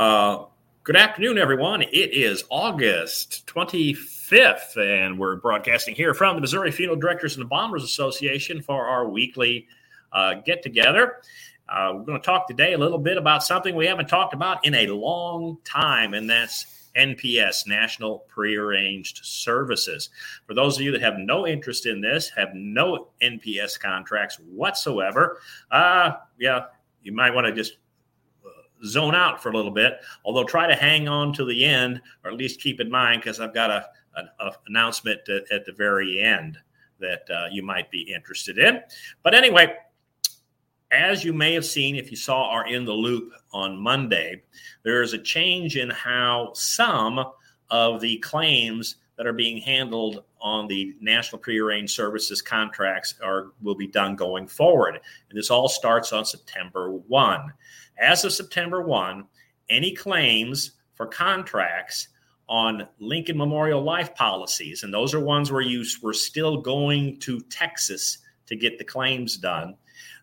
Uh, good afternoon, everyone. It is August 25th, and we're broadcasting here from the Missouri Funeral Directors and Embalmers Association for our weekly uh, get together. Uh, we're going to talk today a little bit about something we haven't talked about in a long time, and that's NPS, National Prearranged Services. For those of you that have no interest in this, have no NPS contracts whatsoever, uh, yeah, you might want to just zone out for a little bit. Although try to hang on to the end, or at least keep in mind, because I've got a, an announcement at, at, the very end that uh, you might be interested in. But anyway, as you may have seen if you saw our in the loop on Monday, there is a change in how some of the claims that are being handled on the national prearranged services contracts are will be done going forward. And this all starts on September 1. As of September 1, any claims for contracts on Lincoln Memorial Life policies, and those are ones where you were still going to Texas to get the claims done.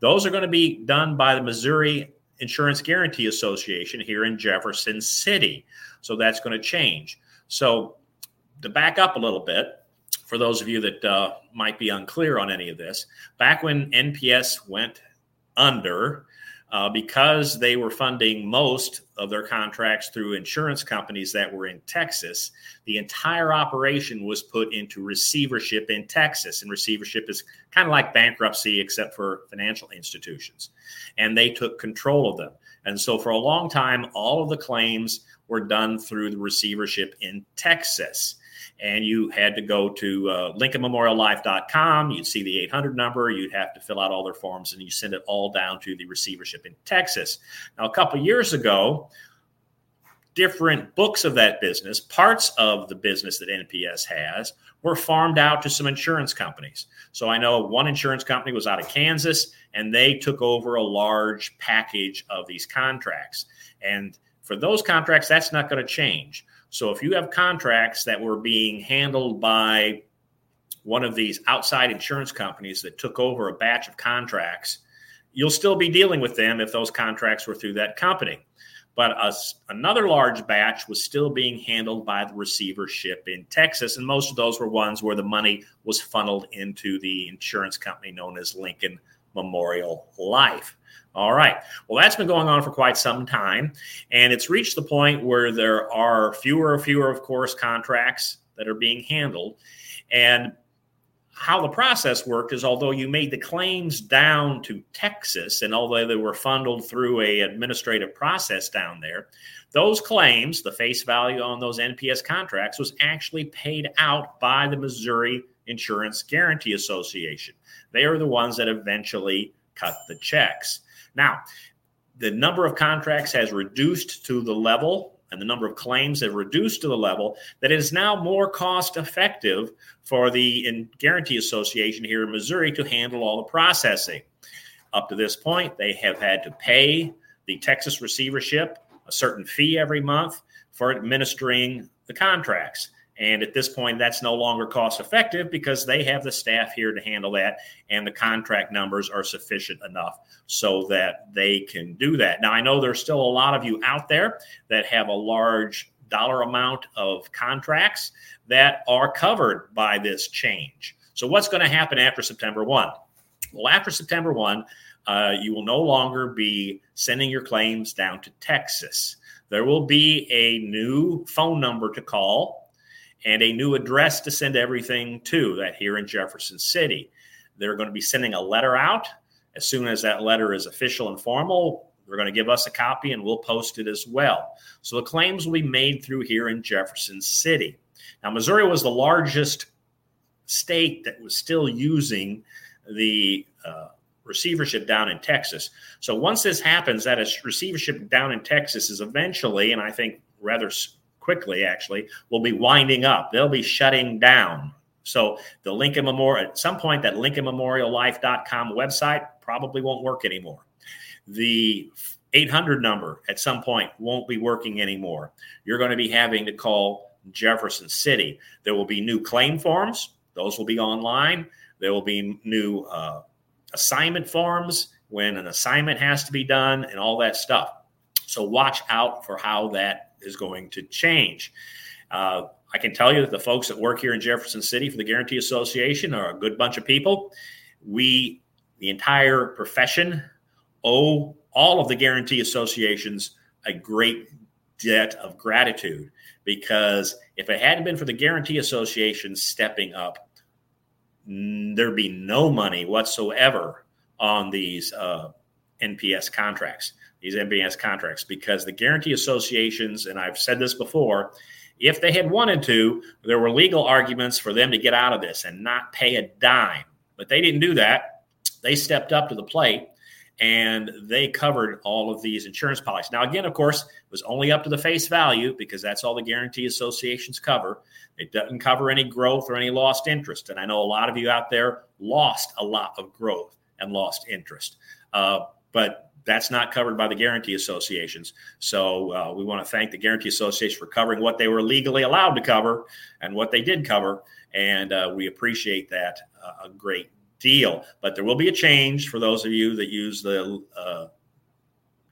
Those are going to be done by the Missouri Insurance Guarantee Association here in Jefferson City. So that's going to change. So to back up a little bit, for those of you that uh, might be unclear on any of this, back when NPS went under, uh, because they were funding most of their contracts through insurance companies that were in Texas, the entire operation was put into receivership in Texas. And receivership is kind of like bankruptcy, except for financial institutions. And they took control of them. And so for a long time, all of the claims were done through the receivership in Texas and you had to go to uh, lincolnmemoriallife.com. You'd see the 800 number. You'd have to fill out all their forms, and you send it all down to the receivership in Texas. Now, a couple years ago, different books of that business, parts of the business that NPS has, were farmed out to some insurance companies. So I know one insurance company was out of Kansas, and they took over a large package of these contracts. And for those contracts, that's not going to change. So if you have contracts that were being handled by one of these outside insurance companies that took over a batch of contracts, you'll still be dealing with them if those contracts were through that company. But a, another large batch was still being handled by the receivership in Texas. And most of those were ones where the money was funneled into the insurance company known as Lincoln Memorial Life. All right. Well, that's been going on for quite some time. And it's reached the point where there are fewer and fewer, of course, contracts that are being handled. And how the process worked is although you made the claims down to Texas and although they were funneled through a administrative process down there, those claims, the face value on those NPS contracts was actually paid out by the Missouri Insurance Guarantee Association. They are the ones that eventually cut the checks. Now, the number of contracts has reduced to the level and the number of claims have reduced to the level that it is now more cost effective for the Guarantee Association here in Missouri to handle all the processing. Up to this point, they have had to pay the Texas receivership a certain fee every month for administering the contracts. And at this point, that's no longer cost effective because they have the staff here to handle that, and the contract numbers are sufficient enough so that they can do that. Now, I know there's still a lot of you out there that have a large dollar amount of contracts that are covered by this change. So, what's going to happen after September 1? Well, after September 1, uh, you will no longer be sending your claims down to Texas. There will be a new phone number to call and a new address to send everything to that here in Jefferson City. They're going to be sending a letter out. As soon as that letter is official and formal, they're going to give us a copy and we'll post it as well. So the claims will be made through here in Jefferson City. Now, Missouri was the largest state that was still using the uh, receivership down in Texas. So once this happens, that is receivership down in Texas is eventually, and I think rather quickly actually will be winding up. They'll be shutting down. So the Lincoln Memorial at some point that LincolnMemorialLife.com website probably won't work anymore. The 800 number at some point won't be working anymore. You're going to be having to call Jefferson City. There will be new claim forms. Those will be online. There will be new uh, assignment forms when an assignment has to be done and all that stuff. So watch out for how that is going to change. Uh, I can tell you that the folks that work here in Jefferson City for the Guarantee Association are a good bunch of people. We, the entire profession, owe all of the guarantee associations a great debt of gratitude because if it hadn't been for the guarantee association stepping up, there'd be no money whatsoever on these uh, NPS contracts, these NPS contracts, because the guarantee associations, and I've said this before, if they had wanted to, there were legal arguments for them to get out of this and not pay a dime. But they didn't do that. They stepped up to the plate and they covered all of these insurance policies. Now, again, of course, it was only up to the face value because that's all the guarantee associations cover. It doesn't cover any growth or any lost interest. And I know a lot of you out there lost a lot of growth and lost interest. Uh, but that's not covered by the guarantee associations. So uh, we want to thank the guarantee association for covering what they were legally allowed to cover and what they did cover. And uh, we appreciate that uh, a great deal. But there will be a change for those of you that use the uh,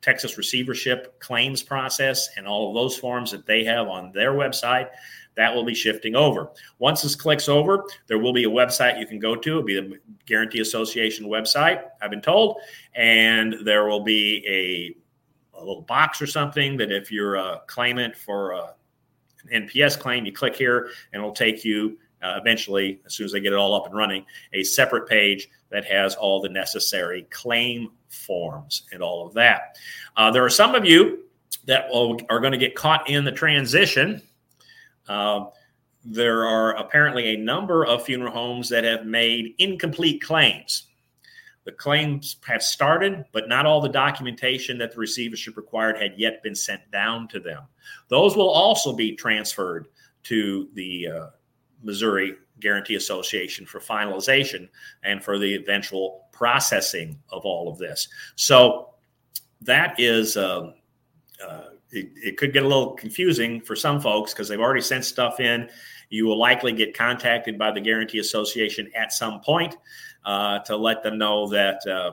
Texas receivership claims process and all of those forms that they have on their website. That will be shifting over. Once this clicks over, there will be a website you can go to. It'll be the Guarantee Association website, I've been told. And there will be a, a little box or something that if you're a claimant for a, an NPS claim, you click here and it'll take you uh, eventually, as soon as they get it all up and running, a separate page that has all the necessary claim forms and all of that. Uh, there are some of you that will, are going to get caught in the transition. Uh, there are apparently a number of funeral homes that have made incomplete claims. The claims have started, but not all the documentation that the receivership required had yet been sent down to them. Those will also be transferred to the uh, Missouri Guarantee Association for finalization and for the eventual processing of all of this. So that is, uh, it, it, could get a little confusing for some folks because they've already sent stuff in. You will likely get contacted by the Guarantee Association at some point uh, to let them know that, uh,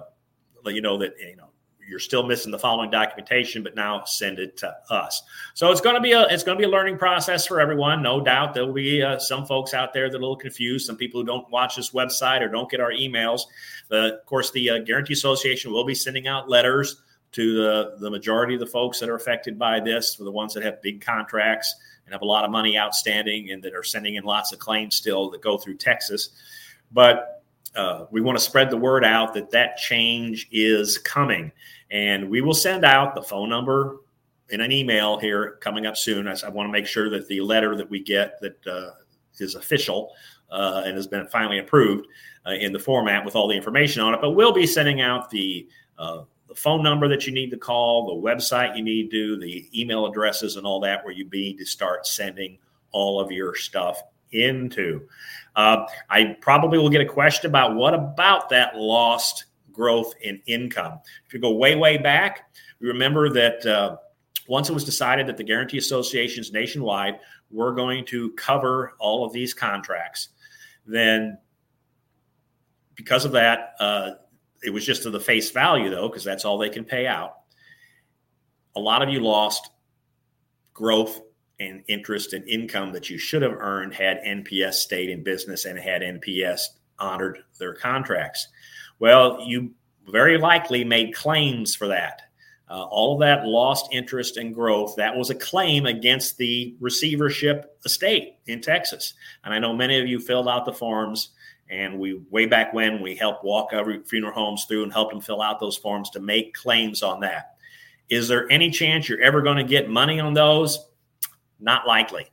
you know that you know you're still missing the following documentation, but now send it to us. So it's going to be a it's going to be a learning process for everyone. No doubt there will be uh, some folks out there that are a little confused. Some people who don't watch this website or don't get our emails. Uh, of course, the uh, Guarantee Association will be sending out letters to the the majority of the folks that are affected by this, for the ones that have big contracts and have a lot of money outstanding and that are sending in lots of claims still that go through Texas. But uh, we want to spread the word out that that change is coming. And we will send out the phone number in an email here coming up soon. I, I want to make sure that the letter that we get that uh, is official uh, and has been finally approved uh, in the format with all the information on it. But we'll be sending out the uh, the phone number that you need to call, the website you need to, the email addresses, and all that, where you need to start sending all of your stuff into. Uh, I probably will get a question about what about that lost growth in income. If you go way, way back, remember that uh, once it was decided that the guarantee associations nationwide were going to cover all of these contracts, then because of that, uh, it was just to the face value, though, because that's all they can pay out. A lot of you lost growth and interest and income that you should have earned had NPS stayed in business and had NPS honored their contracts. Well, you very likely made claims for that. Uh, all of that lost interest and growth, that was a claim against the receivership estate in Texas. And I know many of you filled out the forms, and we, way back when, we helped walk every funeral homes through and helped them fill out those forms to make claims on that. Is there any chance you're ever going to get money on those? Not likely.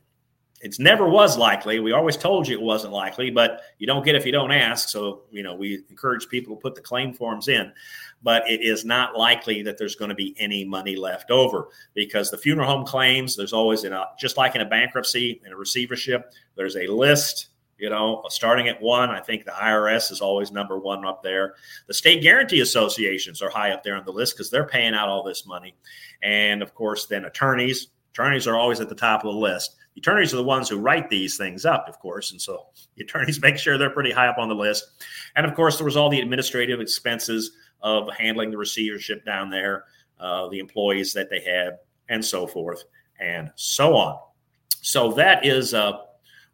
It's never was likely. We always told you it wasn't likely, but you don't get if you don't ask. So, you know, we encourage people to put the claim forms in, but it is not likely that there's going to be any money left over because the funeral home claims, there's always, in a, just like in a bankruptcy, in a receivership, there's a list you know, starting at one, I think the IRS is always number one up there. The state guarantee associations are high up there on the list because they're paying out all this money. And of course, then attorneys, attorneys are always at the top of the list. The attorneys are the ones who write these things up, of course, and so the attorneys make sure they're pretty high up on the list. And of course, there was all the administrative expenses of handling the receivership down there. uh, the employees that they had, and so forth and so on. So that is uh,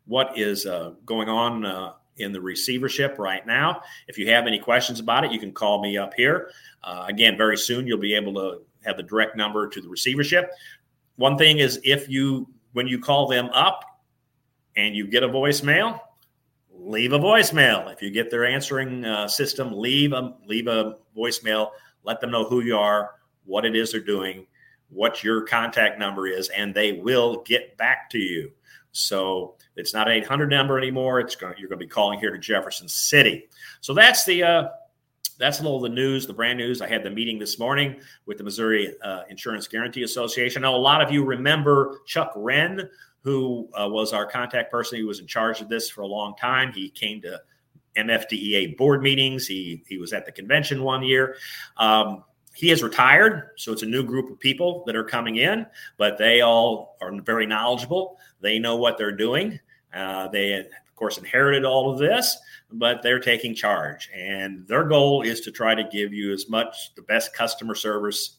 what is uh, going on uh, in the receivership right now. If you have any questions about it, you can call me up here. Uh, again, very soon you'll be able to have the direct number to the receivership. One thing is if you when you call them up and you get a voicemail, leave a voicemail. If you get their answering uh, system, leave a leave a voicemail. Let them know who you are, what it is they're doing, what your contact number is, and they will get back to you. So it's not an 800 number anymore. It's going, you're going to be calling here to Jefferson City. So that's the uh, that's a little of the news, the brand news. I had the meeting this morning with the Missouri uh, Insurance Guarantee Association. I know a lot of you remember Chuck Wren, who uh, was our contact person. He was in charge of this for a long time. He came to MFDEA board meetings. He he was at the convention one year. Um, he has retired, so it's a new group of people that are coming in, but they all are very knowledgeable. They know what they're doing. Uh, they, of course, inherited all of this, but they're taking charge. And their goal is to try to give you as much the best customer service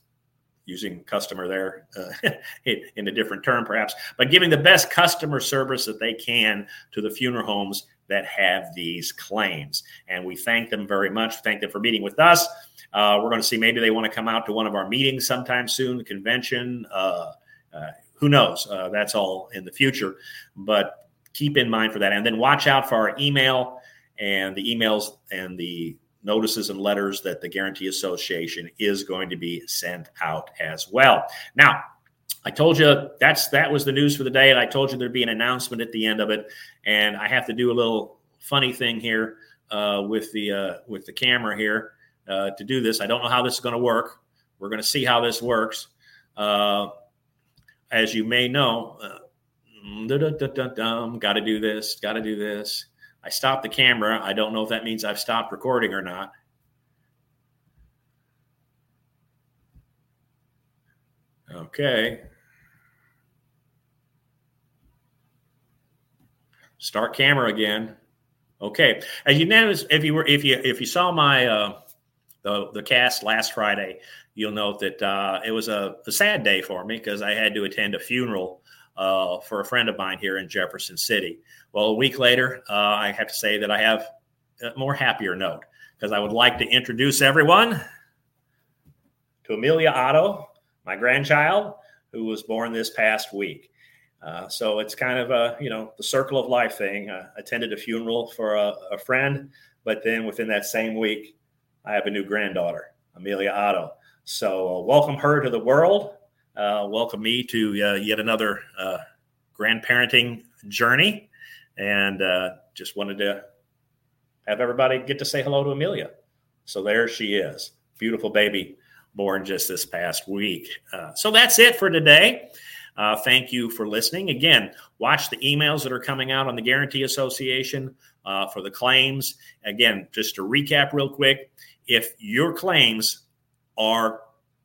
using customer there uh, in a different term perhaps but giving the best customer service that they can to the funeral homes that have these claims and we thank them very much thank them for meeting with us uh, we're going to see maybe they want to come out to one of our meetings sometime soon the convention uh, uh who knows uh, that's all in the future but keep in mind for that and then watch out for our email and the emails and the notices and letters that the Guarantee Association is going to be sent out as well. Now, I told you that's that was the news for the day, and I told you there'd be an announcement at the end of it. And I have to do a little funny thing here uh, with the uh, with the camera here uh, to do this. I don't know how this is going to work. We're going to see how this works. Uh, as you may know, uh, got to do this, got to do this. I stopped the camera. I don't know if that means I've stopped recording or not. Okay. Start camera again. Okay. As you notice, if you were if you if you saw my uh, the the cast last Friday, you'll note that uh, it was a, a sad day for me because I had to attend a funeral uh, for a friend of mine here in Jefferson City. Well, a week later, uh, I have to say that I have a more happier note because I would like to introduce everyone to Amelia Otto, my grandchild, who was born this past week. Uh, so it's kind of a you know the circle of life thing. I attended a funeral for a, a friend, but then within that same week, I have a new granddaughter, Amelia Otto. So uh, welcome her to the world uh, welcome me to uh, yet another uh, grandparenting journey. And uh, just wanted to have everybody get to say hello to Amelia. So there she is, beautiful baby born just this past week. Uh, so that's it for today. Thank you for listening. Again, watch the emails that are coming out on the Guarantee Association for the claims. Again, just to recap real quick if your claims are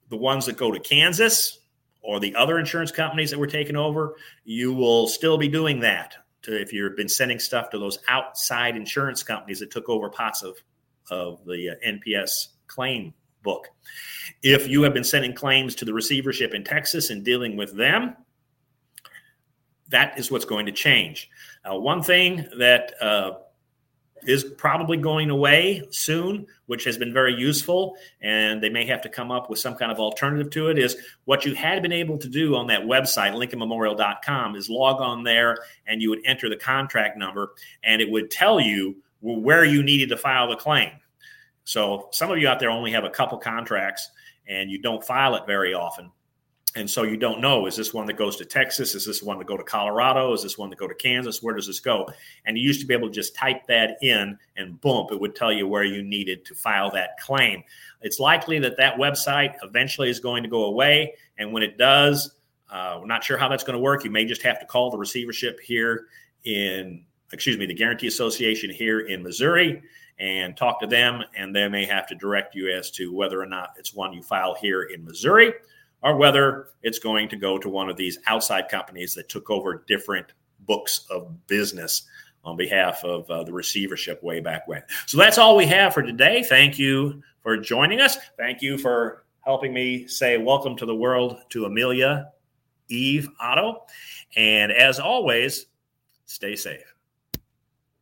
the ones that go to Kansas, or the other insurance companies that were taken over, you will still be doing that. To, if you've been sending stuff to those outside insurance companies that took over parts of, of the uh, NPS claim book. If you have been sending claims to the receivership in Texas and dealing with them, that is what's going to change. One thing that uh, is probably going away soon, which has been very useful. And they may have to come up with some kind of alternative to it. Is what you had been able to do on that website, LincolnMemorial.com, is log on there and you would enter the contract number and it would tell you where you needed to file the claim. So some of you out there only have a couple contracts and you don't file it very often. And so you don't know, is this one that goes to Texas? Is this one that go to Colorado? Is this one that go to Kansas? Where does this go? And you used to be able to just type that in and boom, it would tell you where you needed to file that claim. It's likely that that website eventually is going to go away. And when it does, uh, we're not sure how that's going to work. You may just have to call the receivership here in, excuse me, the Guarantee Association here in Missouri and talk to them. And they may have to direct you as to whether or not it's one you file here in Missouri or whether it's going to go to one of these outside companies that took over different books of business on behalf of uh, the receivership way back when. So that's all we have for today. Thank you for joining us. Thank you for helping me say welcome to the world to Amelia Eve Otto. And as always, stay safe.